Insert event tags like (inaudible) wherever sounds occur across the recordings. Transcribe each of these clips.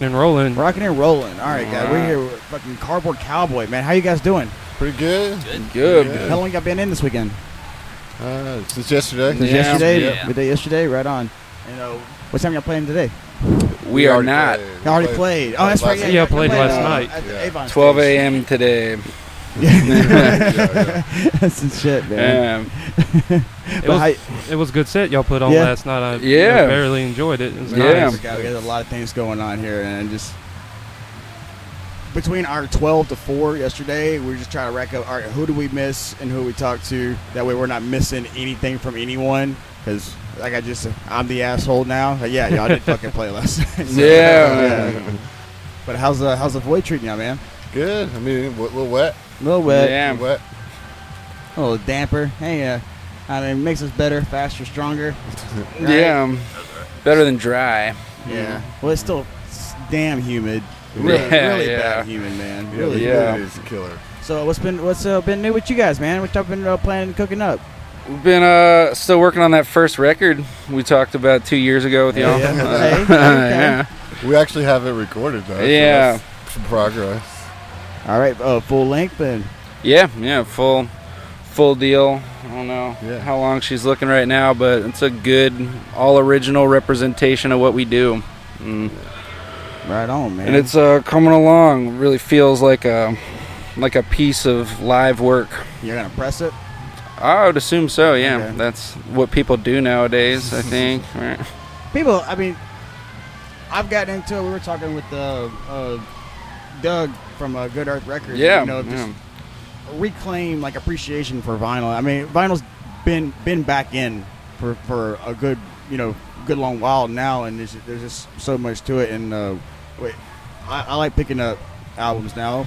Rocking and rolling. Rocking and rolling. All right, guys. We're Alright. here with fucking Cardboard Cowboy, man. How you guys doing? Pretty good. Good. Yeah. How long y'all been in this weekend? Uh, since yesterday. Since Yeah. yesterday? Yeah. We did yesterday? Right on. You know, what time y'all playing today? We are not. played. Y'all already We played. Oh, that's right. Yeah, Yeah, y'all played played, last uh, night. At the Avon 12 a.m. today. Yeah. (laughs) That's some shit, man. Yeah. (laughs) It was, how- it was a good set y'all put on Yeah. last night. I, Yeah. I barely enjoyed it. It was Yeah. nice. We got, a lot of things going on here, and just between our 12 to 4 yesterday, we're just trying to rack up. All right, who do we miss and who we talk to? That way, we're not missing anything from anyone. Because, like I just, I'm the asshole now. Like, yeah, y'all did fucking play last (laughs) night. So, Yeah. But how's the how's the void treating y'all, man? Good. I mean, a little wet. A little wet, Yeah. A little wet. a little damper. Hey, uh, I mean, it makes us better, faster, stronger. (laughs) Right? Yeah. um, Better than dry. Yeah. Well, it's still damn humid. Really, Yeah, really yeah. bad humid, man. Really. Yeah. humidity is a killer. So what's been what's uh, been new with you guys, man? What y'all been uh, planning cooking up? We've been uh, still working on that first record we talked about two years ago with y'all. Yeah, yeah. Uh, Hey, (laughs) okay. yeah. We actually have it recorded though. so Yeah. that's some progress. All right, uh, full length and Yeah, yeah, full full deal. I don't know Yeah. how long she's looking right now, but it's a good all original representation of what we do. Mm. right on, man. And it's uh, coming along. Really feels like a like a piece of live work. you're gonna press it. I would assume so. Yeah, Okay. that's what people do nowadays. I think. Right. People, I mean, I've gotten into it. We were talking with uh, uh, Doug from uh, Good Earth Records. Yeah. you know, just yeah. reclaim like appreciation for vinyl. I mean, vinyl's been been back in for for a good you know good long while now, and there's there's just so much to it. And uh, wait, I, I like picking up albums now.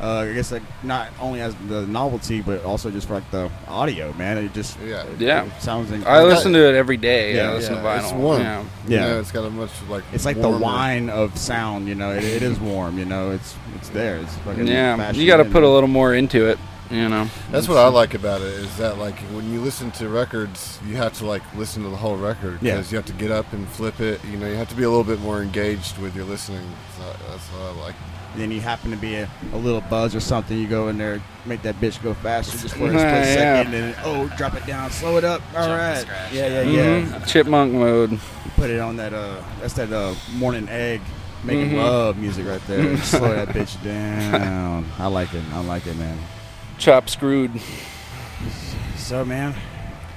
Uh, I guess like not only as the novelty, but also just for like the audio, man. It just Yeah. it, Yeah. it sounds. I listen to it every day. Yeah, I listen yeah, to vinyl. it's warm. Yeah. Yeah. You know, it's got a much like. It's like the wine of sound, you know. It, it is warm, you know. It's it's there. It's fucking Yeah, you got to put a little more into it. You know. That's what I like about it is that like when you listen to records, you have to like listen to the whole record Yeah. because you have to get up and flip it. You know, you have to be a little bit more engaged with your listening. So that's what I like. Then you happen to be a, a little buzz or something, you go in there, make that bitch go faster just for a split Yeah. second, and oh, drop it down, slow it up. All Jump right, yeah, yeah, yeah. yeah. Mhm. Chipmunk mode. Put it on that. Uh, that's that uh, morning egg making Mhm. love music right there. (laughs) slow that bitch down. I like it. I like it, man. Chop screwed. So, man,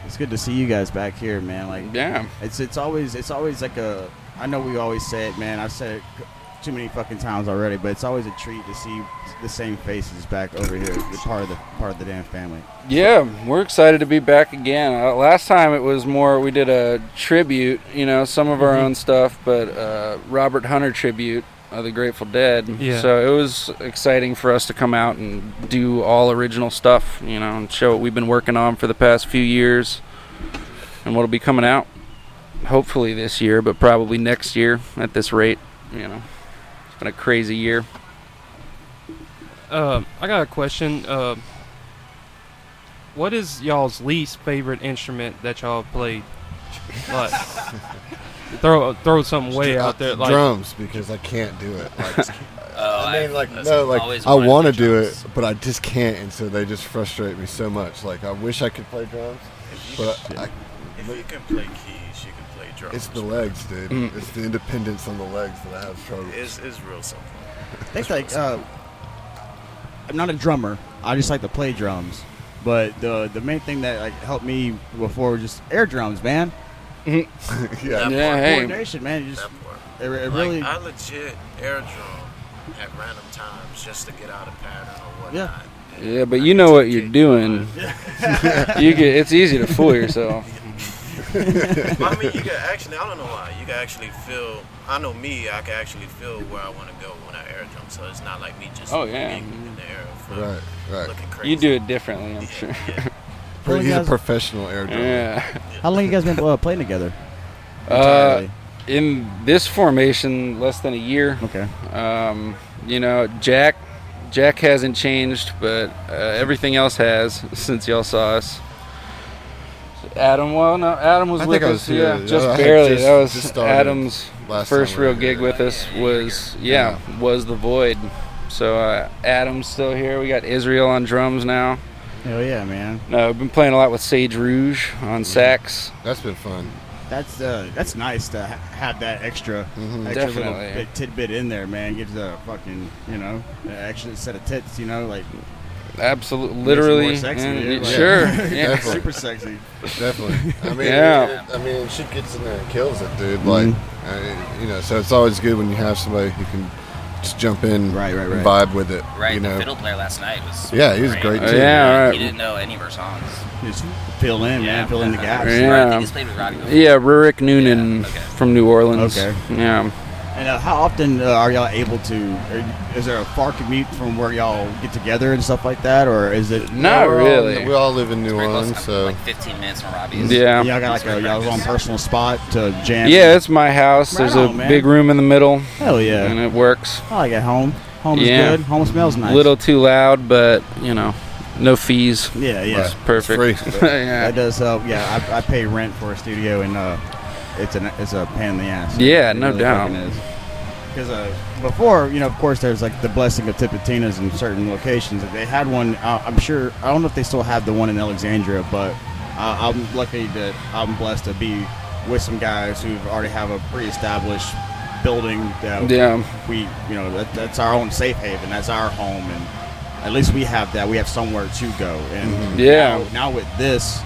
it's good to see you guys back here, man. Like, Yeah. It's it's always it's always like a. I know we always say it, man. I've said it c- too many fucking times already, but it's always a treat to see the same faces back over here, the part of the part of the damn family. Yeah, we're excited to be back again. Uh, last time it was more we did a tribute, you know, some of our Mhm. own stuff, but uh, Robert Hunter tribute of the Grateful Dead. Yeah. So it was exciting for us to come out and do all original stuff, you know, and show what we've been working on for the past few years and what'll be coming out hopefully this year, but probably next year at this rate, you know. It's been a crazy year. Uh, I got a question. Uh, what is y'all's least favorite instrument that y'all played? Like, (laughs) throw throw something way out there. Like, drums because I can't do it. Like, (laughs) Oh, I mean, like that's no, like I want to to do drums. it, but I just can't, and so they just frustrate me so much. Like I wish I could play drums, but I, If you can play keys, you can play drums. it's the legs, dude. Mm. It's the independence on the legs that I have trouble. It's, it's real simple. I like uh, I'm not a drummer. I just like to play drums. But the the main thing that like helped me before was just air drums, man. (laughs) yeah, Yeah. Yeah, hey. Coordination, man. You just it, it Like, really I legit air drum at random times just to get out of pattern or whatnot. And Yeah, but you know what you're it. doing. (laughs) you get it's easy to fool yourself. (laughs) (laughs) I mean, you can actually, I don't know why. You can actually feel, I know me, I can actually feel where I want to go when I air drum. So it's not like me just Oh, yeah. being in the air right, right. looking crazy. You do it differently, I'm sure. Yeah. (laughs) Well, He's you a professional air drummer. Yeah. How long you guys been uh, playing together? Uh, in this formation, less than a year. okay. Um, you know, Jack, Jack hasn't changed, but uh, everything else has since y'all saw us. Adam, well, no, Adam was I with think I us. was here. yeah, just I barely. just- that was just Adam's last first real gig here. with us. Was yeah, was the Void. So uh, Adam's still here. We got Israel on drums now. Hell yeah, man. No, I've been playing a lot with Sage Rouge on sax. That's been fun. That's uh, that's nice to ha- have that extra, Mhm. extra little Definitely. bit, tidbit in there, man. Gives a fucking, you know, an extra set of tits, you know, like Absolutely, literally. more sexy, and- dude, like- sure. (laughs) Definitely. yeah. super sexy. Definitely. (laughs) I mean, Yeah. it- I mean, she gets in there and kills it, dude. Like, Mm-hmm. uh, you know, so it's always good when you have somebody who can just jump in, Right, right, right. vibe with it. Right, you the know, fiddle player last night was. Yeah, he was great, Uh, too. yeah, right. He didn't know any of our songs. Just fill in, man. Fill in the gaps. Yeah. I think he's played with Robbie before. Yeah, Rurik Noonan Yeah, okay. from New Orleans. Okay. Yeah. And uh, how often uh, are y'all able to? Are, is there a far commute from where y'all get together and stuff like that, or is it? Not we're all- really. we all live in New Orleans, so like 15 minutes from Robbie's. Yeah. Y'all got like a y'all's own personal spot to jam. Yeah, it's my house. Right There's a man. big room in the middle, hell yeah, and it works. I like at home. Home is good. Home smells nice. A little too loud, but you know, no fees. Yeah, yeah. It's perfect. It's free. (laughs) yeah. That does help. Yeah, I, I pay rent for a studio, and uh, it's an it's a pain in the ass. Yeah, It no really doubt. is. Because uh, before, you know, of course, there's like the blessing of Tipitina's in certain locations. If they had one. Uh, I'm sure. I don't know if they still have the one in Alexandria, but uh, I'm lucky that I'm blessed to be with some guys who already have a pre-established building that Yeah. we, you know, that, that's our own safe haven. That's our home, and at least we have that. We have somewhere to go. And Yeah. now, now with this,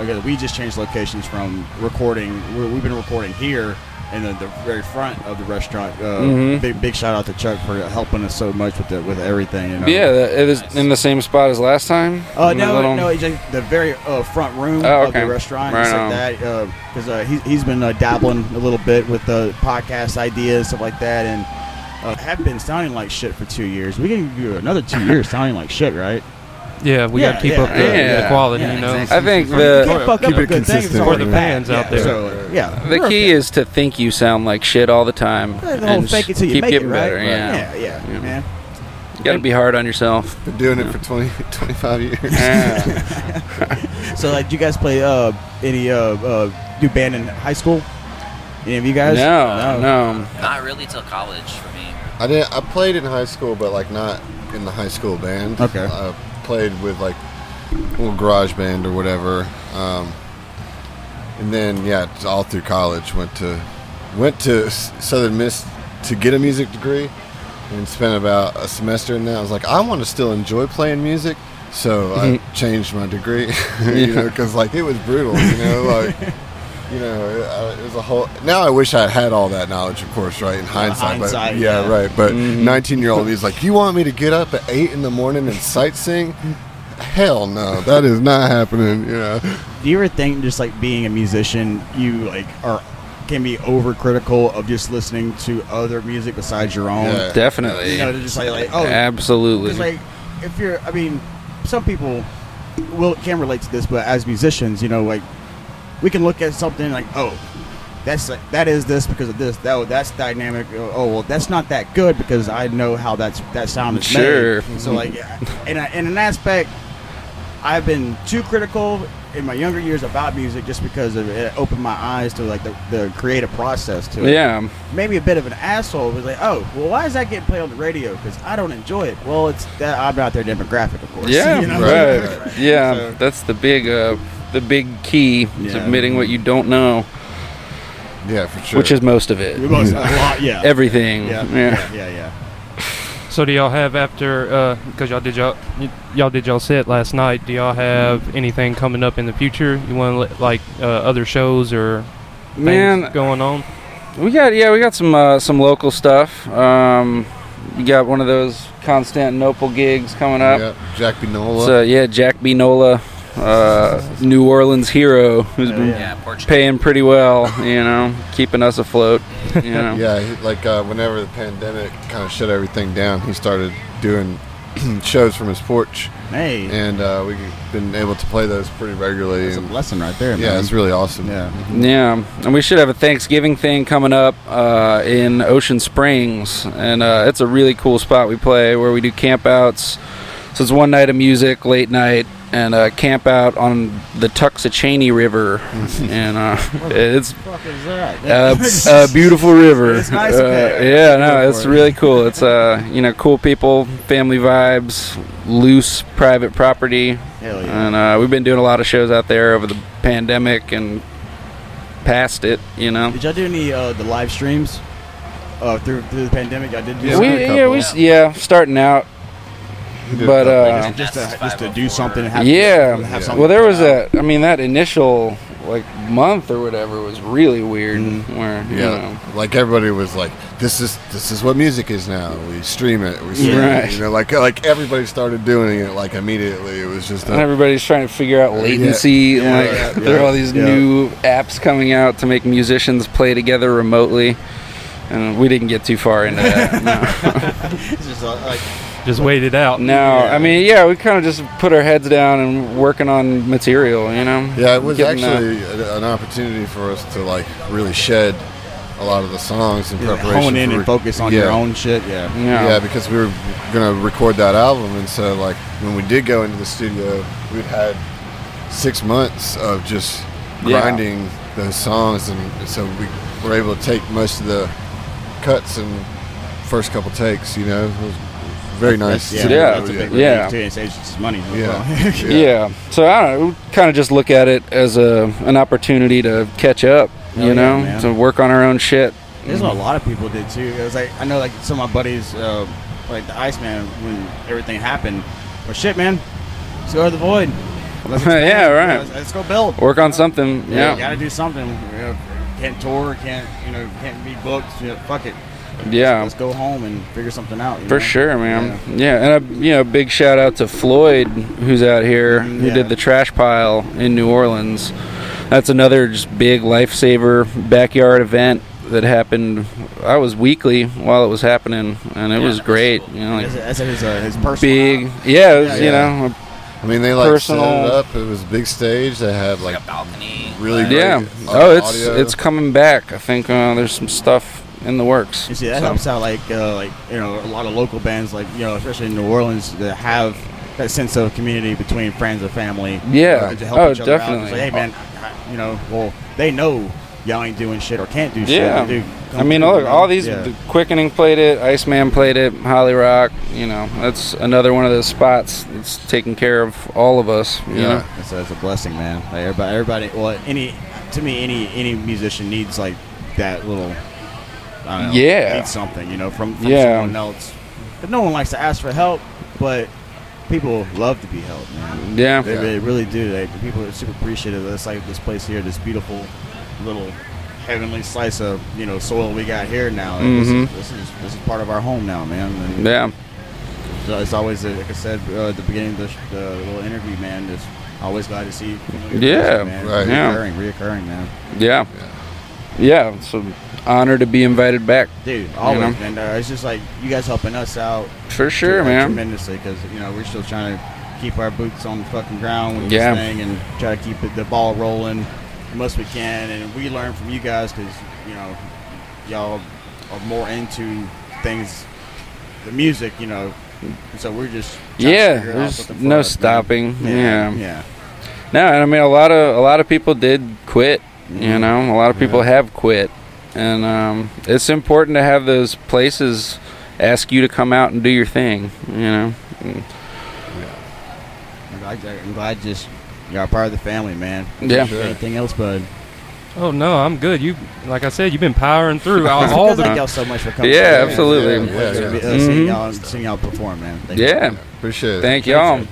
okay, we just changed locations from recording. we we've been recording here in the, the very front of the restaurant. Uh, Mhm. Big big shout out to Chuck for helping us so much with the, with everything. You know? Yeah, it is in the same spot as last time. Uh, no, little- no, it's just the very uh, front room Oh, of the restaurant, Right like that. Because uh, he's, he's been uh, dabbling a little bit with the podcast ideas, stuff like that, and uh, have been sounding like shit for two years. We can you another two years sounding like shit, right? Yeah, we Yeah, gotta keep yeah, up the, yeah. the quality, Yeah, you know. exactly. I think the keep up a it good thing if it's consistent. For the bad. fans out there. So, yeah, the key okay. is to think you sound like shit all the time Yeah, the and whole fake it till you keep make getting it, right? better. Right. Yeah. yeah, yeah, Yeah. man. You got to be hard on yourself. been doing it for 20, (laughs) 25 years. (laughs) So, like, do you guys play uh, any uh, uh, do band in high school? Any of you guys? no, no. Not really till college for me. I did. I played in high school, but like not in the high school band. Okay. I played with like a little garage band or whatever. Um, and then yeah, it's all through college. Went to went to Southern Miss to get a music degree, and spent about a semester in that. I was like, I want to still enjoy playing music. So I changed my degree, (laughs) you know, because like it was brutal, you know, like you know, it, uh, it was a whole. Now I wish I had all that knowledge, of course, right? In hindsight, hindsight, but yeah, yeah. right. But mm-hmm. 19 year old he's like, you want me to get up at eight in the morning and sightseeing? Hell no, that is not happening. You know, Do you ever think just like being a musician, you like are can be overcritical of just listening to other music besides your own? Yeah. Definitely. You know, to just like, like oh, Absolutely. like if you're, I mean, some people will can relate to this, but as musicians, you know, like we can look at something like, oh, that's like, that is this because of this. That oh, that's dynamic. Oh well, that's not that good because I know how that's that sound is Sure. made. So like, in, a, in an aspect, I've been too critical in my younger years about music just because of it opened my eyes to like the, the creative process to it yeah. maybe a bit of an asshole was like, oh, well, why is that getting played on the radio? Because I don't enjoy it. Well, it's that I'm not their demographic, of course. Yeah. (laughs) you know? Right. (laughs) Yeah. So- That's the big, uh, the big key is Yeah. admitting what you don't know, yeah, for sure. which is most of We it. most- a lot, yeah. (laughs) Everything. Yeah, Yeah. yeah, yeah, yeah. So do y'all have after because y'all did y'all y- y'all did y'all set last night? Do y'all have anything coming up in the future? You want to like uh, other shows or things Man, going on? We got yeah, we got some uh, some local stuff. Um, you got one of those Constantinople gigs coming up. yeah, Jack Binola. So yeah, Jack B. Nola, uh, New Orleans hero, who's been yeah. Yeah, paying pretty well. You know, keeping us afloat. You know. (laughs) Yeah, he- like uh, whenever the pandemic kind of shut everything down, he started doing (clears throat) shows from his porch, Hey, and uh, we've been able to play those pretty regularly. that's a blessing right there, man. yeah, it's really awesome. Yeah. Yeah, and we should have a Thanksgiving thing coming up uh, in Ocean Springs, and uh, it's a really cool spot we play where we do campouts. So it's one night of music, late night, and uh, camp out on the Tuxachanie River, (laughs) and uh, it's that? a, (laughs) beautiful river. It's nice, Uh, yeah, no, it's really cool. It's uh, you know, cool people, family vibes, loose private property, Hell yeah. and uh, we've been doing a lot of shows out there over the pandemic and past it. You know, Did y'all do any uh, the live streams uh, through through the pandemic? I did. Do Yeah, we a yeah we yeah starting out, We did a but uh, just, just to just to do something. and Have, yeah. have something Well, there was out. that. I mean, that initial like month or whatever was really weird. Where you Yeah, know, like everybody was like, "This is this is what music is now. We stream it. We stream Right. it." You know, like like everybody started doing it like immediately. It was just and everybody's trying to figure out latency. Yeah, and like yeah, there are all these yeah. new apps coming out to make musicians play together remotely. And we didn't get too far into that. No. (laughs) It's just like Just wait it out. No, Yeah. I mean, yeah, we kind of just put our heads down and working on material, you know. yeah, it was Getting, actually a- an opportunity for us to like really shed a lot of the songs in preparation. hone in for and focus on yeah. your own shit. Yeah. yeah, Yeah, because we were gonna record that album, and so like when we did go into the studio, we'd had six months of just Yeah. grinding those songs, and so we were able to take most of the cuts and first couple takes. You know, it was very nice. That's, to yeah, Yeah, that's a big yeah. relief, too. It saves you some money. as Yeah. well. (laughs) yeah. So I don't know. Kind of just look at it as a an opportunity to catch up, Oh, you yeah, know, man. to work on our own shit. There's what a lot of people did too. It was like I know like some of my buddies, uh, like the Iceman, when everything happened. Well, shit, man, let's go to the void. Let's. (laughs) Yeah, right. Let's, let's go build. Work on something. Yeah, Yeah, you gotta do something. You know, can't tour, can't you know, can't be booked. You know, fuck it. Yeah. Let's go home and figure something out. For know? sure, man. Yeah. and a you know big shout out to Floyd, who's out here, who Yeah. did the trash pile in New Orleans. That's another just big lifesaver backyard event that happened. I was weekly while it was happening, and it was great. You know, That's, like that's his, uh, his personal. big. Yeah, it was, Yeah, you yeah. know. I mean, they like Personal- set it up. It was a big stage. They had Like like a balcony. really great Yeah. au- Oh, it's audio. it's coming back. I think uh, there's some stuff in the works. You see, that So- helps out like uh, like you know a lot of local bands like you know especially in New Orleans that have that sense of community between friends and family. Yeah. uh, to help Oh, each other definitely. It's like, hey man, I- you know, well they know y'all ain't doing shit or can't do Yeah. shit. Dude, I mean, look, all these Yeah. the Quickening played it, Iceman played it, Holly Rock. You know, that's another one of those spots that's taking care of all of us. You Yeah. know, That's, that's a blessing, man. Like everybody, everybody. Well, any to me, any any musician needs like that little. Know, Yeah. Needs something, you know, from, from Yeah. someone else. But no one likes to ask for help, but people love to be helped, man. yeah, They, Yeah. they really do. They, people are super appreciative. It's like this place here, this beautiful little heavenly slice of you know soil we got here now. Mhm. This, is, this is this is part of our home now, man. And yeah, so it's always, like I said uh, at the beginning of the, sh- the little interview, man. Just always glad to see. familiar Yeah, faces, man. right. Yeah. Reoccurring, reoccurring, man. yeah, yeah. It's an honor to be invited back Dude, always, know? man. Uh, it's just like you guys helping us out for sure, uh, man. tremendously because you know we're still trying to keep our boots on the fucking ground with Yeah. this thing and try to keep it, the ball rolling the most we can. And we learn from you guys because you know y'all are more into things, the music, you know. And so we're just to Yeah, out there's no us, man. stopping. Yeah. yeah. No, and I mean a lot of a lot of people did quit. You Mhm. know, a lot of people Yeah. have quit, and um, it's important to have those places ask you to come out and do your thing. You know, And- I'm glad, I'm glad just y'all are part of the family, man. Yeah. Sure. Anything else, bud? Oh no, I'm good. You, like I said, you've been powering through (laughs) all, Because all thank the. y'all so much for coming. Yeah, absolutely. Yeah, Uh, yeah, yeah. seeing y'all, seeing y'all perform, man. Thank you. yeah. Appreciate it. Thank y'all.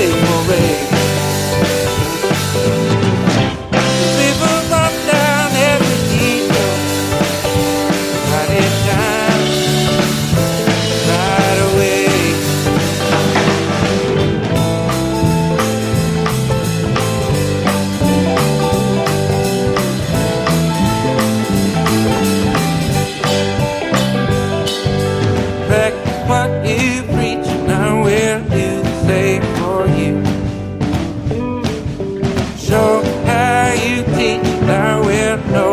Hey. Now